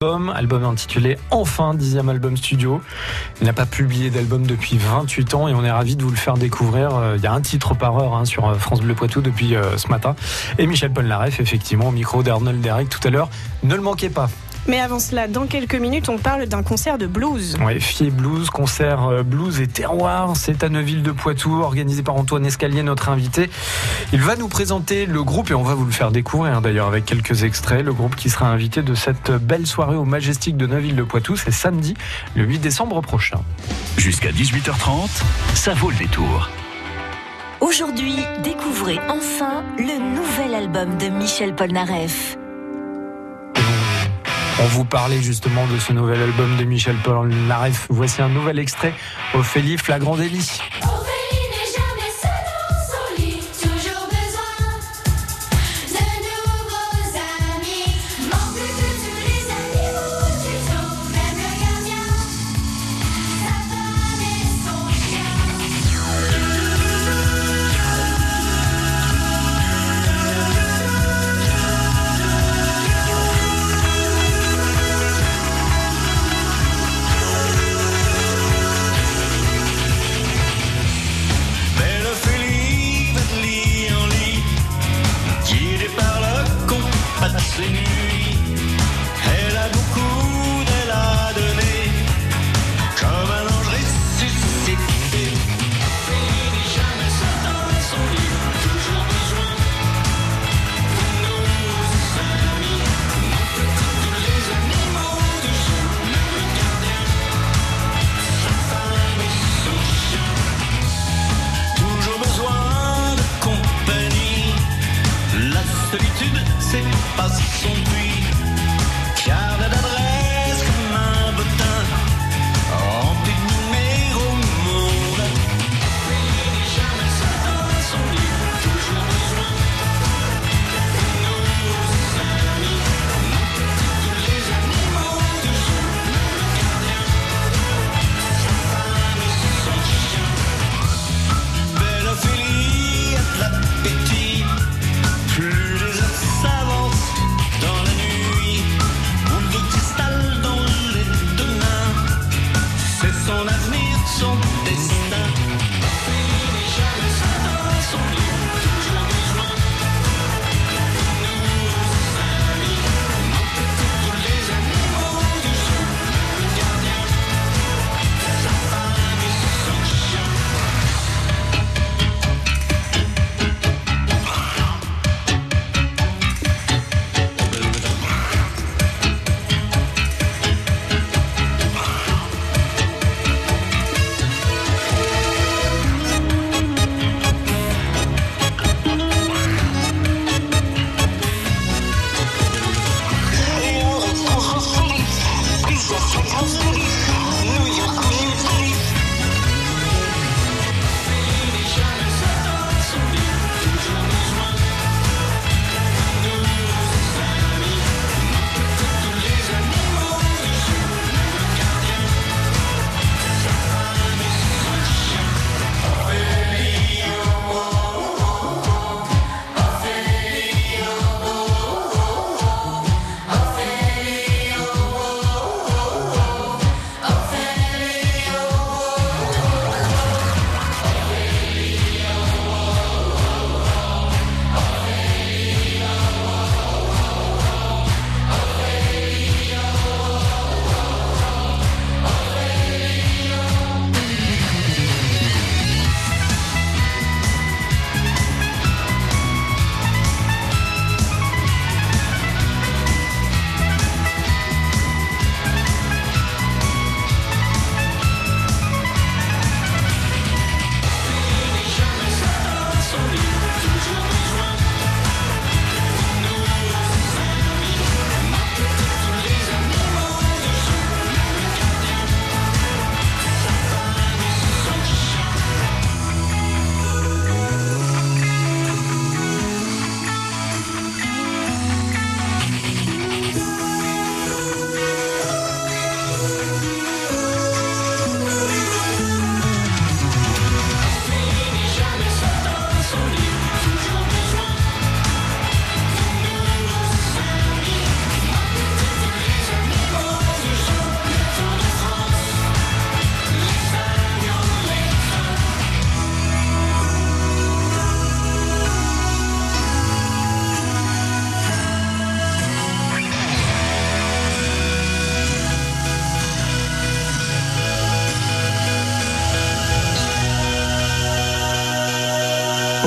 album, album intitulé Enfin, dixième album studio. Il n'a pas publié d'album depuis 28 ans et on est ravi de vous le faire découvrir. Euh, Il y a un titre par heure hein, sur euh, France Bleu Poitou depuis euh, ce matin. Et Michel Polnareff, effectivement, au micro d'Arnold Derek tout à l'heure. Ne le manquez pas. Mais avant cela, dans quelques minutes, on parle d'un concert de blues. Ouais, Fier Blues, concert euh, blues et terroir. C'est à Neuville de Poitou, organisé par Antoine Escalier, notre invité. Il va nous présenter le groupe et on va vous le faire découvrir hein, d'ailleurs avec quelques extraits. Le groupe qui sera invité de cette belle soirée au Majestic de Neuville de Poitou, c'est samedi, le 8 décembre prochain. Jusqu'à 18h30, ça vaut le détour. Aujourd'hui, découvrez enfin le nouvel album de Michel Polnareff. On vous parlait justement de ce nouvel album de Michel Polnareff. Voici un nouvel extrait, Ophélie Flagrant délit. papas son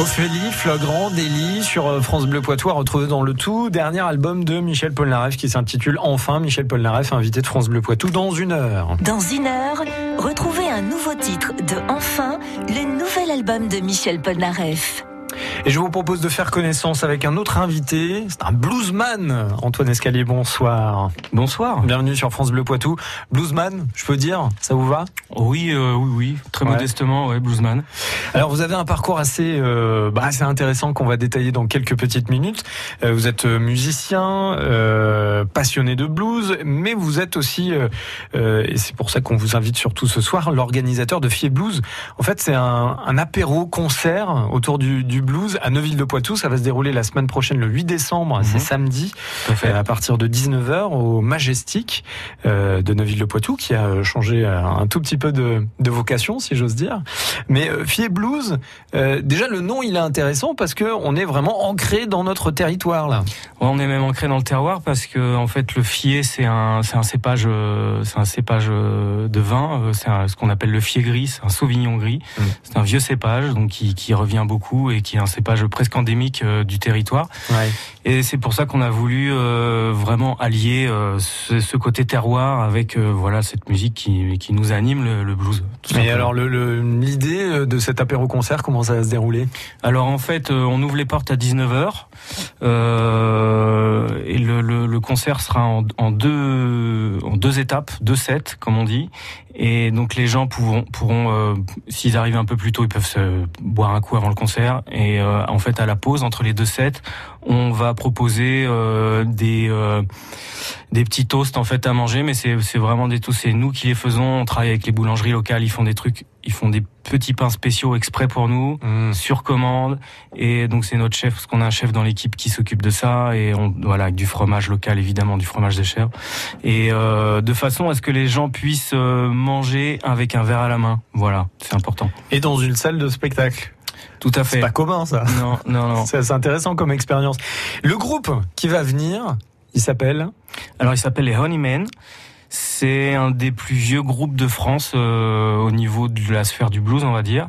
Ophélie, Flagrant, Délit sur euh, France Bleu Poitou à retrouver dans le tout dernier album de Michel Polnareff qui s'intitule Enfin Michel Polnareff invité de France Bleu Poitou dans une heure. Dans une heure, retrouvez un nouveau titre de Enfin, le nouvel album de Michel Polnareff. Et je vous propose de faire connaissance avec un autre invité, c'est un bluesman. Antoine Escalier, bonsoir. Bonsoir. Bienvenue sur France Bleu Poitou. Bluesman, je peux dire, ça vous va? Oui, euh, oui, oui, très Ouais. modestement, ouais, bluesman. Alors vous avez un parcours assez, euh, bah, assez intéressant qu'on va détailler dans quelques petites minutes. Euh, vous êtes euh, musicien, euh, passionné de blues, mais vous êtes aussi, euh, et c'est pour ça qu'on vous invite surtout ce soir, l'organisateur de Fier Blues. En fait, c'est un, un apéro concert autour du, du blues à Neuville-de-Poitou. Ça va se dérouler la semaine prochaine, le 8 décembre, c'est Mhm. samedi, à euh, à partir de 19h au Majestic euh, de Neuville-de-Poitou, qui a euh, changé un tout petit peu de, de vocation, si j'ose dire. Mais Fier Blues, déjà le nom il est intéressant parce que on est vraiment ancré dans notre territoire là. Ouais, on est même ancré dans le terroir parce que en fait le fier c'est un c'est un cépage c'est un cépage de vin c'est ce qu'on appelle le fier gris c'est un sauvignon gris Mm. c'est un vieux cépage donc qui, qui revient beaucoup et qui est un cépage presque endémique euh, du territoire et c'est pour ça qu'on a voulu euh, vraiment allier euh, ce, ce côté terroir avec euh, voilà cette musique qui, qui nous anime le, le blues Mais alors le- le- l'idée euh, de cet apéro concert, comment ça va se dérouler? Alors en fait, euh, on ouvre les portes à 19h euh, et le, le- le concert sera en, en deux en deux étapes, deux sets comme on dit. Et donc les gens pourront, pourront euh, s'ils arrivent un peu plus tôt, ils peuvent se boire un coup avant le concert. Et euh, en fait, à la pause entre les deux sets, on va proposer euh, des euh, des petits toasts en fait à manger, mais c'est c'est vraiment des toasts. C'est nous qui les faisons. On travaille avec les boulangeries locales. Ils font des trucs, ils font des petits pains spéciaux exprès pour nous sur commande et donc c'est notre chef parce qu'on a un chef dans l'équipe qui s'occupe de ça et on voilà avec du fromage local évidemment du fromage des chèvres et euh, de façon à ce que les gens puissent euh, manger avec un verre à la main voilà c'est important Et dans une salle de spectacle. Tout à C'est fait pas commun ça. non non non C'est intéressant comme expérience. Le groupe qui va venir, il s'appelle alors il s'appelle les Honeymen c'est un des plus vieux groupes de France euh, au niveau de la sphère du blues, on va dire.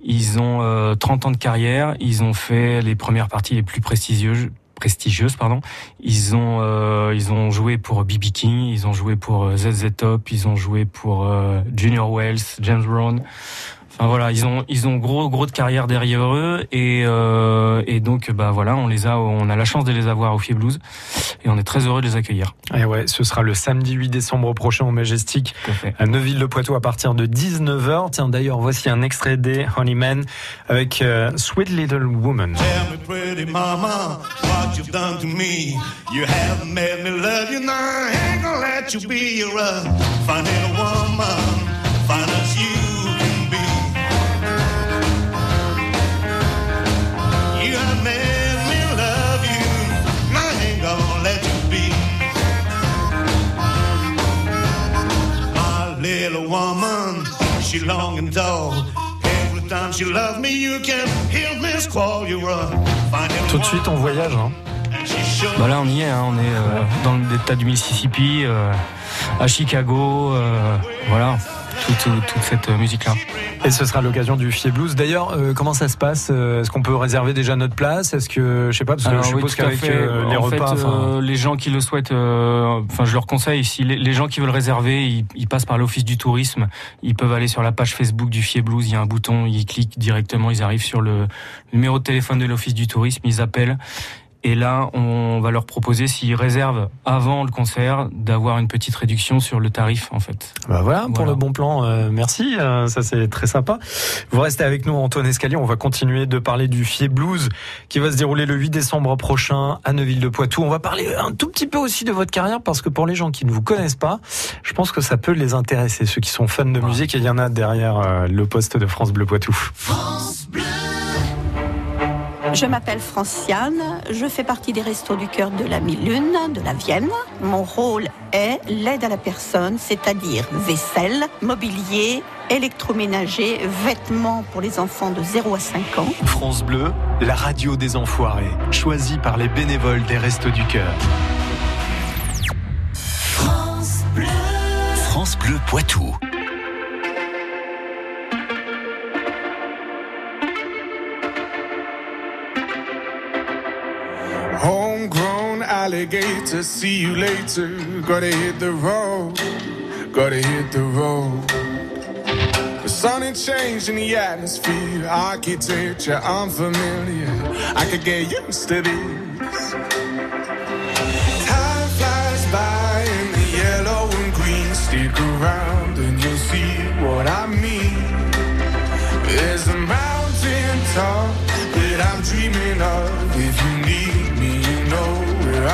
Ils ont euh, 30 ans de carrière. Ils ont fait les premières parties les plus prestigieuses prestigieuses pardon ils ont euh, ils ont joué pour BB King ils ont joué pour euh, ZZ Top ils ont joué pour euh, Junior Wells James Brown enfin voilà ils ont ils ont gros gros de carrière derrière eux et euh, et donc bah voilà on les a on a la chance de les avoir au Fier Blues et on est très heureux de les accueillir Et ouais, ce sera le samedi 8 décembre prochain au Majestic tout à fait à Neuville-le-Poitou à partir de 19h. Tiens d'ailleurs, voici un extrait des Honeymen avec euh, Sweet Little Woman. Tell me, pretty mama, what you've done to me. You haven't made me love you now. I ain't gonna let you be uh, little woman, you she long and tall. Every time she loves me, you can hear me squall. You're a fine little Tout de suite, on voyage. Hein. Bah là on y est, hein, on est euh, dans l'état du Mississippi, euh, à Chicago, euh, voilà, toute, toute- cette musique là. Et ce sera l'occasion du Fier Blues. D'ailleurs, euh, comment ça se passe Euh, Est-ce qu'on peut réserver déjà notre place? Est-ce que, je sais pas, parce que je suppose qu'avec euh, les en repas, fait, euh, les gens qui le souhaitent, euh, enfin je leur conseille, si les, les gens qui veulent réserver, ils, ils passent par l'office du tourisme, ils peuvent aller sur la page Facebook du Fier Blues, il y a un bouton, ils cliquent directement, ils arrivent sur le numéro de téléphone de l'office du tourisme, ils appellent. Et là, on va leur proposer, s'ils réservent avant le concert, d'avoir une petite réduction sur le tarif, en fait. bah voilà, pour Voilà. le bon plan. euh, merci, euh, ça c'est très sympa. Vous restez avec nous, Antoine Escalier. On va continuer de parler du Fier Blues qui va se dérouler le 8 décembre prochain à Neuville-de-Poitou. On va parler un tout petit peu aussi de votre carrière parce que pour les gens qui ne vous connaissent pas, je pense que ça peut les intéresser. Ceux qui sont fans de musique, et il y en a derrière euh, le poste de France Bleu Poitou. Je m'appelle Franciane, je fais partie des Restos du Cœur de la Mille-Lune, de la Vienne. Mon rôle est l'aide à la personne, c'est-à-dire vaisselle, mobilier, électroménager, vêtements pour les enfants de 0 à 5 ans. France Bleu, la radio des enfoirés, choisie par les bénévoles des Restos du Cœur. France Bleu. France Bleu Poitou. Alligator. See you later. Gotta hit the road. Gotta hit the road. The sun ain't changing the atmosphere. Architecture unfamiliar. I could get used to this. Time flies by in the yellow and green. Stick around and you'll see what I mean. There's a mountain top that I'm dreaming of.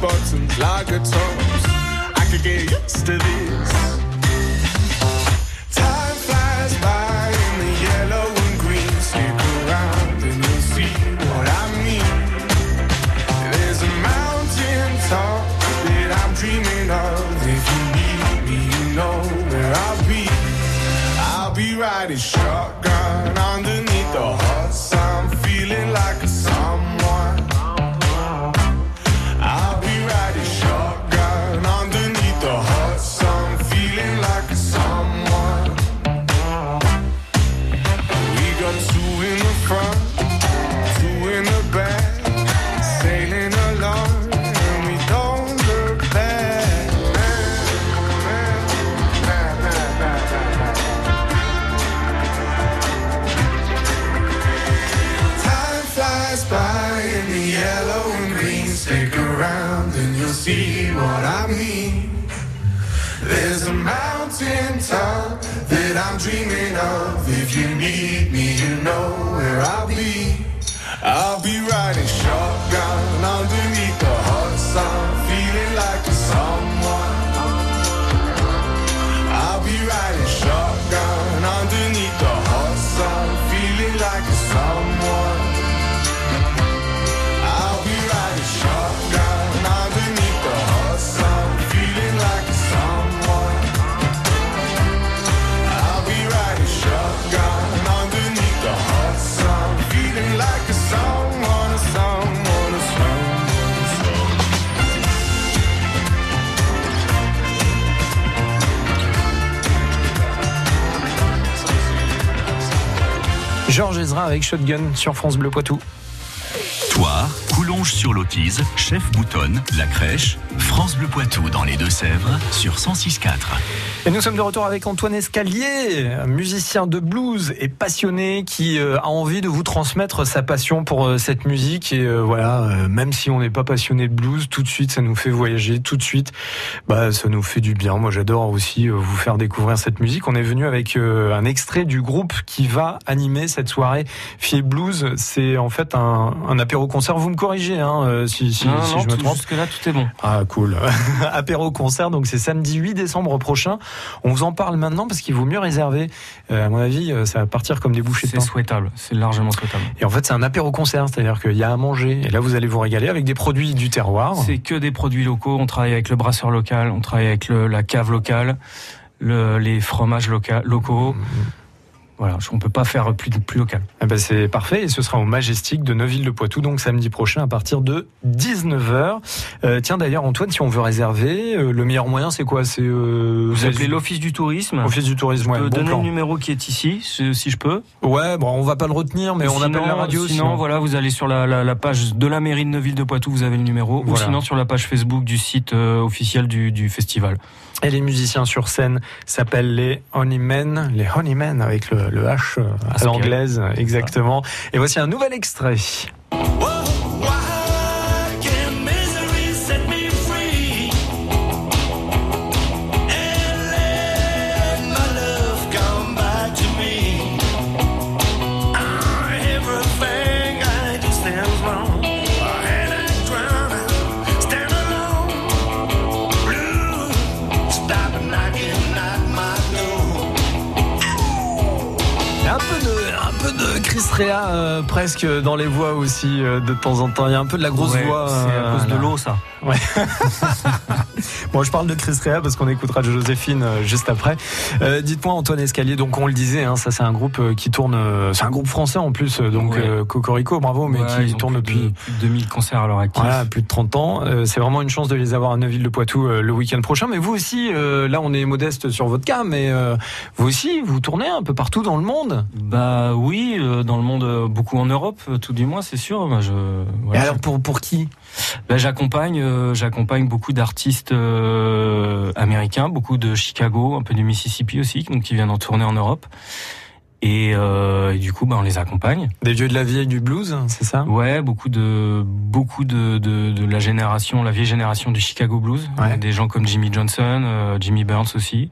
Bottoms, lager tops. I could get used to this. Dreaming of. If you need me, you know Avec Shotgun sur France Bleu Poitou. Toire, Coulonges sur l'Autise, Chef Boutonne, La Crèche, France Bleu Poitou dans les Deux-Sèvres sur 106.4. Et nous sommes de retour avec Antoine Escalier, musicien de blues et passionné qui euh, a envie de vous transmettre sa passion pour euh, cette musique. Et euh, voilà, même si on n'est pas passionné de blues, tout de suite ça nous fait voyager, tout de suite bah, ça nous fait du bien. Moi j'adore aussi vous faire découvrir cette musique. On est venu avec un extrait du groupe qui va animer cette soirée Fier Blues. C'est en fait un, un apéro-concert. Vous me corrigez hein, euh, si, si, Non, si non, je me trompe. jusque-là, tout est bon. Ah cool. Apéro concert, donc c'est samedi 8 décembre prochain. On vous en parle maintenant parce qu'il vaut mieux réserver. Euh, à mon avis, euh, ça va partir comme des bouchées de C'est souhaitable, c'est largement souhaitable. Et en fait, c'est un apéro concert, c'est-à-dire qu'il y a à manger. Et là, vous allez vous régaler avec des produits du terroir. C'est que des produits locaux. On travaille avec le brasseur local, on travaille avec le- la cave locale, le- les fromages loca- locaux. Voilà, on peut pas faire plus, plus local. Eh ben, c'est parfait. Et ce sera au Majestic de Neuville-le-Poitou, donc samedi prochain à partir de 19h. Euh, tiens, d'ailleurs, Antoine, si on veut réserver, euh, le meilleur moyen, c'est quoi? C'est euh, Vous appelez l'office du tourisme. Office du tourisme, ouais, Je peux bon donner plan. le numéro qui est ici, si si je peux. Ouais, bon, on va pas le retenir, mais on appelle la radio. Sinon, voilà, vous allez sur la, la- la page de la mairie de Neuville de Poitou, vous avez le numéro. Ou sinon sur la page Facebook du site euh, officiel du, du festival. Et les musiciens sur scène s'appellent les Honeymen, les Honeymen avec le, le H euh, à l'anglaise, exactement. Et voici un nouvel extrait. Chris Rea euh, presque dans les voix aussi euh, de temps en temps. Il y a un peu de la grosse Ouais, voix. c'est à euh, cause de l'eau, ça. Ouais. bon, je parle de Chris Rea parce qu'on écoutera Joséphine euh, juste après. Euh, Dites-moi, Antoine Escalier, donc on le disait, hein, ça c'est un groupe euh, qui tourne, c'est un groupe français en plus, donc Ouais. euh, Cocorico, bravo, mais Ouais, qui tourne depuis de- plus de 2000 concerts à leur actif. voilà, plus de 30 ans. Euh, c'est vraiment une chance de les avoir à Neuville-le-Poitou le week-end prochain. Mais vous aussi, là on est modeste sur votre cas, mais vous aussi, vous tournez un peu partout dans le monde. Bah oui, dans le monde, beaucoup en Europe, tout du moins, c'est sûr. Moi, je, voilà, Et alors pour, pour qui? Bah, j'accompagne, euh, j'accompagne beaucoup d'artistes euh, américains, beaucoup de Chicago, un peu du Mississippi aussi, donc qui viennent en tournée en Europe. Et, euh, et du coup, bah, on les accompagne. Des vieux de la vieille du blues, c'est ça? Ouais, beaucoup de beaucoup de, de, de la génération, la vieille génération du Chicago blues, Ouais. Euh, des gens comme Jimmy Johnson, euh, Jimmy Burns aussi,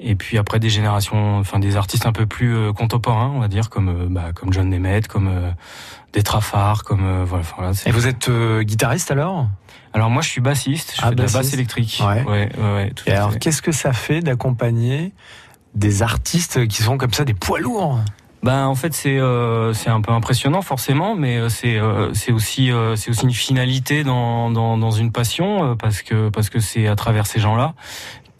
et puis après des générations, enfin des artistes un peu plus euh, contemporains, on va dire, comme euh, bah, comme John Nemeth, comme euh, des Traffards, comme euh, voilà. enfin, Et vous êtes euh, guitariste alors? Alors moi, je suis bassiste, je Ah, fais de la basse électrique. Ouais. ouais, ouais, ouais, tout Et alors qu'est-ce que ça fait d'accompagner des artistes qui sont comme ça des poids lourds. Ben en fait c'est euh, un peu impressionnant forcément, mais euh, c'est euh, c'est aussi une finalité dans une passion parce que parce que c'est à travers ces gens-là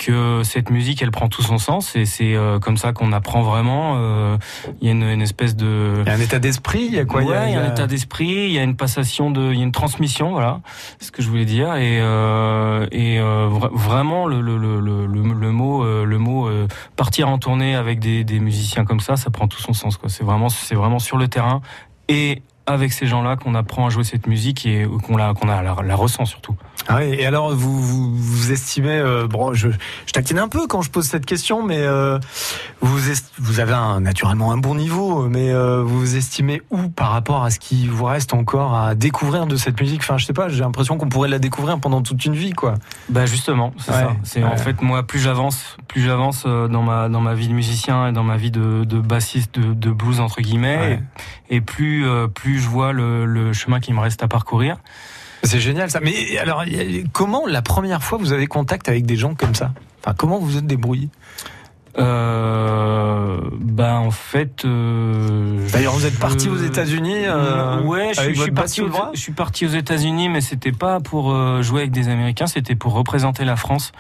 que cette musique elle prend tout son sens et c'est euh, comme ça qu'on apprend vraiment. euh, Il y a une, une espèce de Il y a un état d'esprit, il y a quoi ouais, il y a un état d'esprit, il y a une passation de, il y a une transmission, voilà, c'est ce que je voulais dire. Et euh, et euh, vraiment le le le le, le- le mot le mot euh, partir en tournée avec des, des musiciens comme ça, ça prend tout son sens. C'est vraiment c'est vraiment sur le terrain et avec ces gens-là qu'on apprend à jouer cette musique et qu'on la qu'on a la, la ressent surtout. Ah oui, et alors vous vous, vous estimez euh, bon je, je taquine un peu quand je pose cette question mais euh, vous est- vous avez un, naturellement un bon niveau mais euh, vous vous estimez où par rapport à ce qui vous reste encore à découvrir de cette musique? Enfin je sais pas j'ai l'impression qu'on pourrait la découvrir pendant toute une vie quoi. Bah justement, c'est Ouais, ça. C'est en fait moi plus j'avance, plus j'avance euh, dans ma dans ma vie de musicien et dans ma vie de, de bassiste de, de blues entre guillemets, Ouais. et, et plus euh, plus je vois le, le chemin qui me reste à parcourir. C'est génial ça. Mais alors comment la première fois vous avez contact avec des gens comme ça? Enfin comment vous êtes débrouillé? Euh, bah en fait. euh, D'ailleurs vous êtes parti aux États-Unis euh, ouais, je, suis parti aux, je suis parti aux États-Unis, mais c'était pas pour euh, jouer avec des Américains, c'était pour représenter la France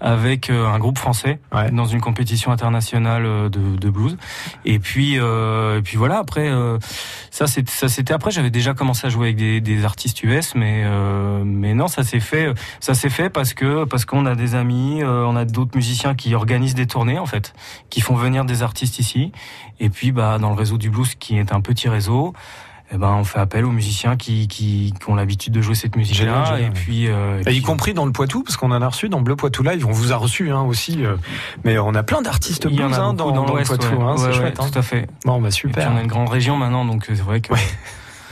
avec euh, un groupe français Ouais. dans une compétition internationale euh, de, de blues. Et puis, euh, et puis voilà. Après, ça, c'est- ça c'était après. J'avais déjà commencé à jouer avec des, des artistes US, mais mais non, ça s'est fait. Ça s'est fait parce que parce qu'on a des amis, on a d'autres musiciens qui organisent des tournées en fait, qui font venir des artistes ici. Et puis, bah, dans le réseau du blues, qui est un petit réseau. Eh ben, on fait appel aux musiciens qui, qui, qui ont l'habitude de jouer cette musique-là. Et puis, euh, et Et puis, y compris dans le Poitou, parce qu'on en a reçu dans Bleu Poitou Live, on vous a reçu hein, aussi, euh, mais on a plein d'artistes blues hein, dans, dans, dans le Poitou, ouais. hein, c'est Ouais, chouette. hein. Tout à fait. Bon, bah Et puis, super, on a une grande région maintenant, donc euh, c'est vrai que.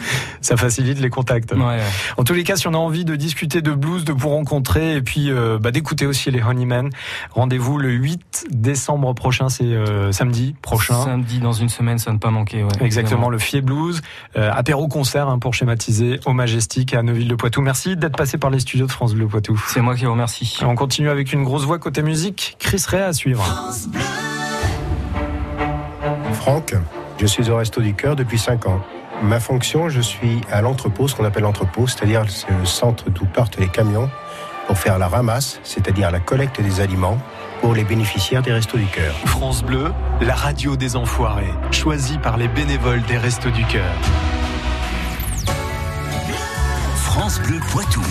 ça facilite les contacts. Ouais, ouais. En tous les cas, si on a envie de discuter de blues, de vous rencontrer et puis euh, bah, d'écouter aussi les Honeymen, rendez-vous le 8 décembre prochain, c'est euh, samedi prochain. Samedi dans une semaine, ça ne pas manquer. Ouais, Exactement, le Fier Blues, euh, apéro concert hein, pour schématiser au Majestic à Neuville-le-Poitou. Merci d'être passé par les studios de France Bleu Poitou. C'est moi qui vous remercie. Et on continue avec une grosse voix côté musique, Chris Ray à suivre. Franck, je suis au Resto du Cœur depuis 5 ans. Ma fonction, je suis à l'entrepôt, ce qu'on appelle l'entrepôt, c'est-à-dire c'est le centre d'où partent les camions pour faire la ramasse, c'est-à-dire la collecte des aliments pour les bénéficiaires des Restos du Cœur. France Bleu, la radio des enfoirés, choisie par les bénévoles des Restos du Cœur. France Bleu Poitou.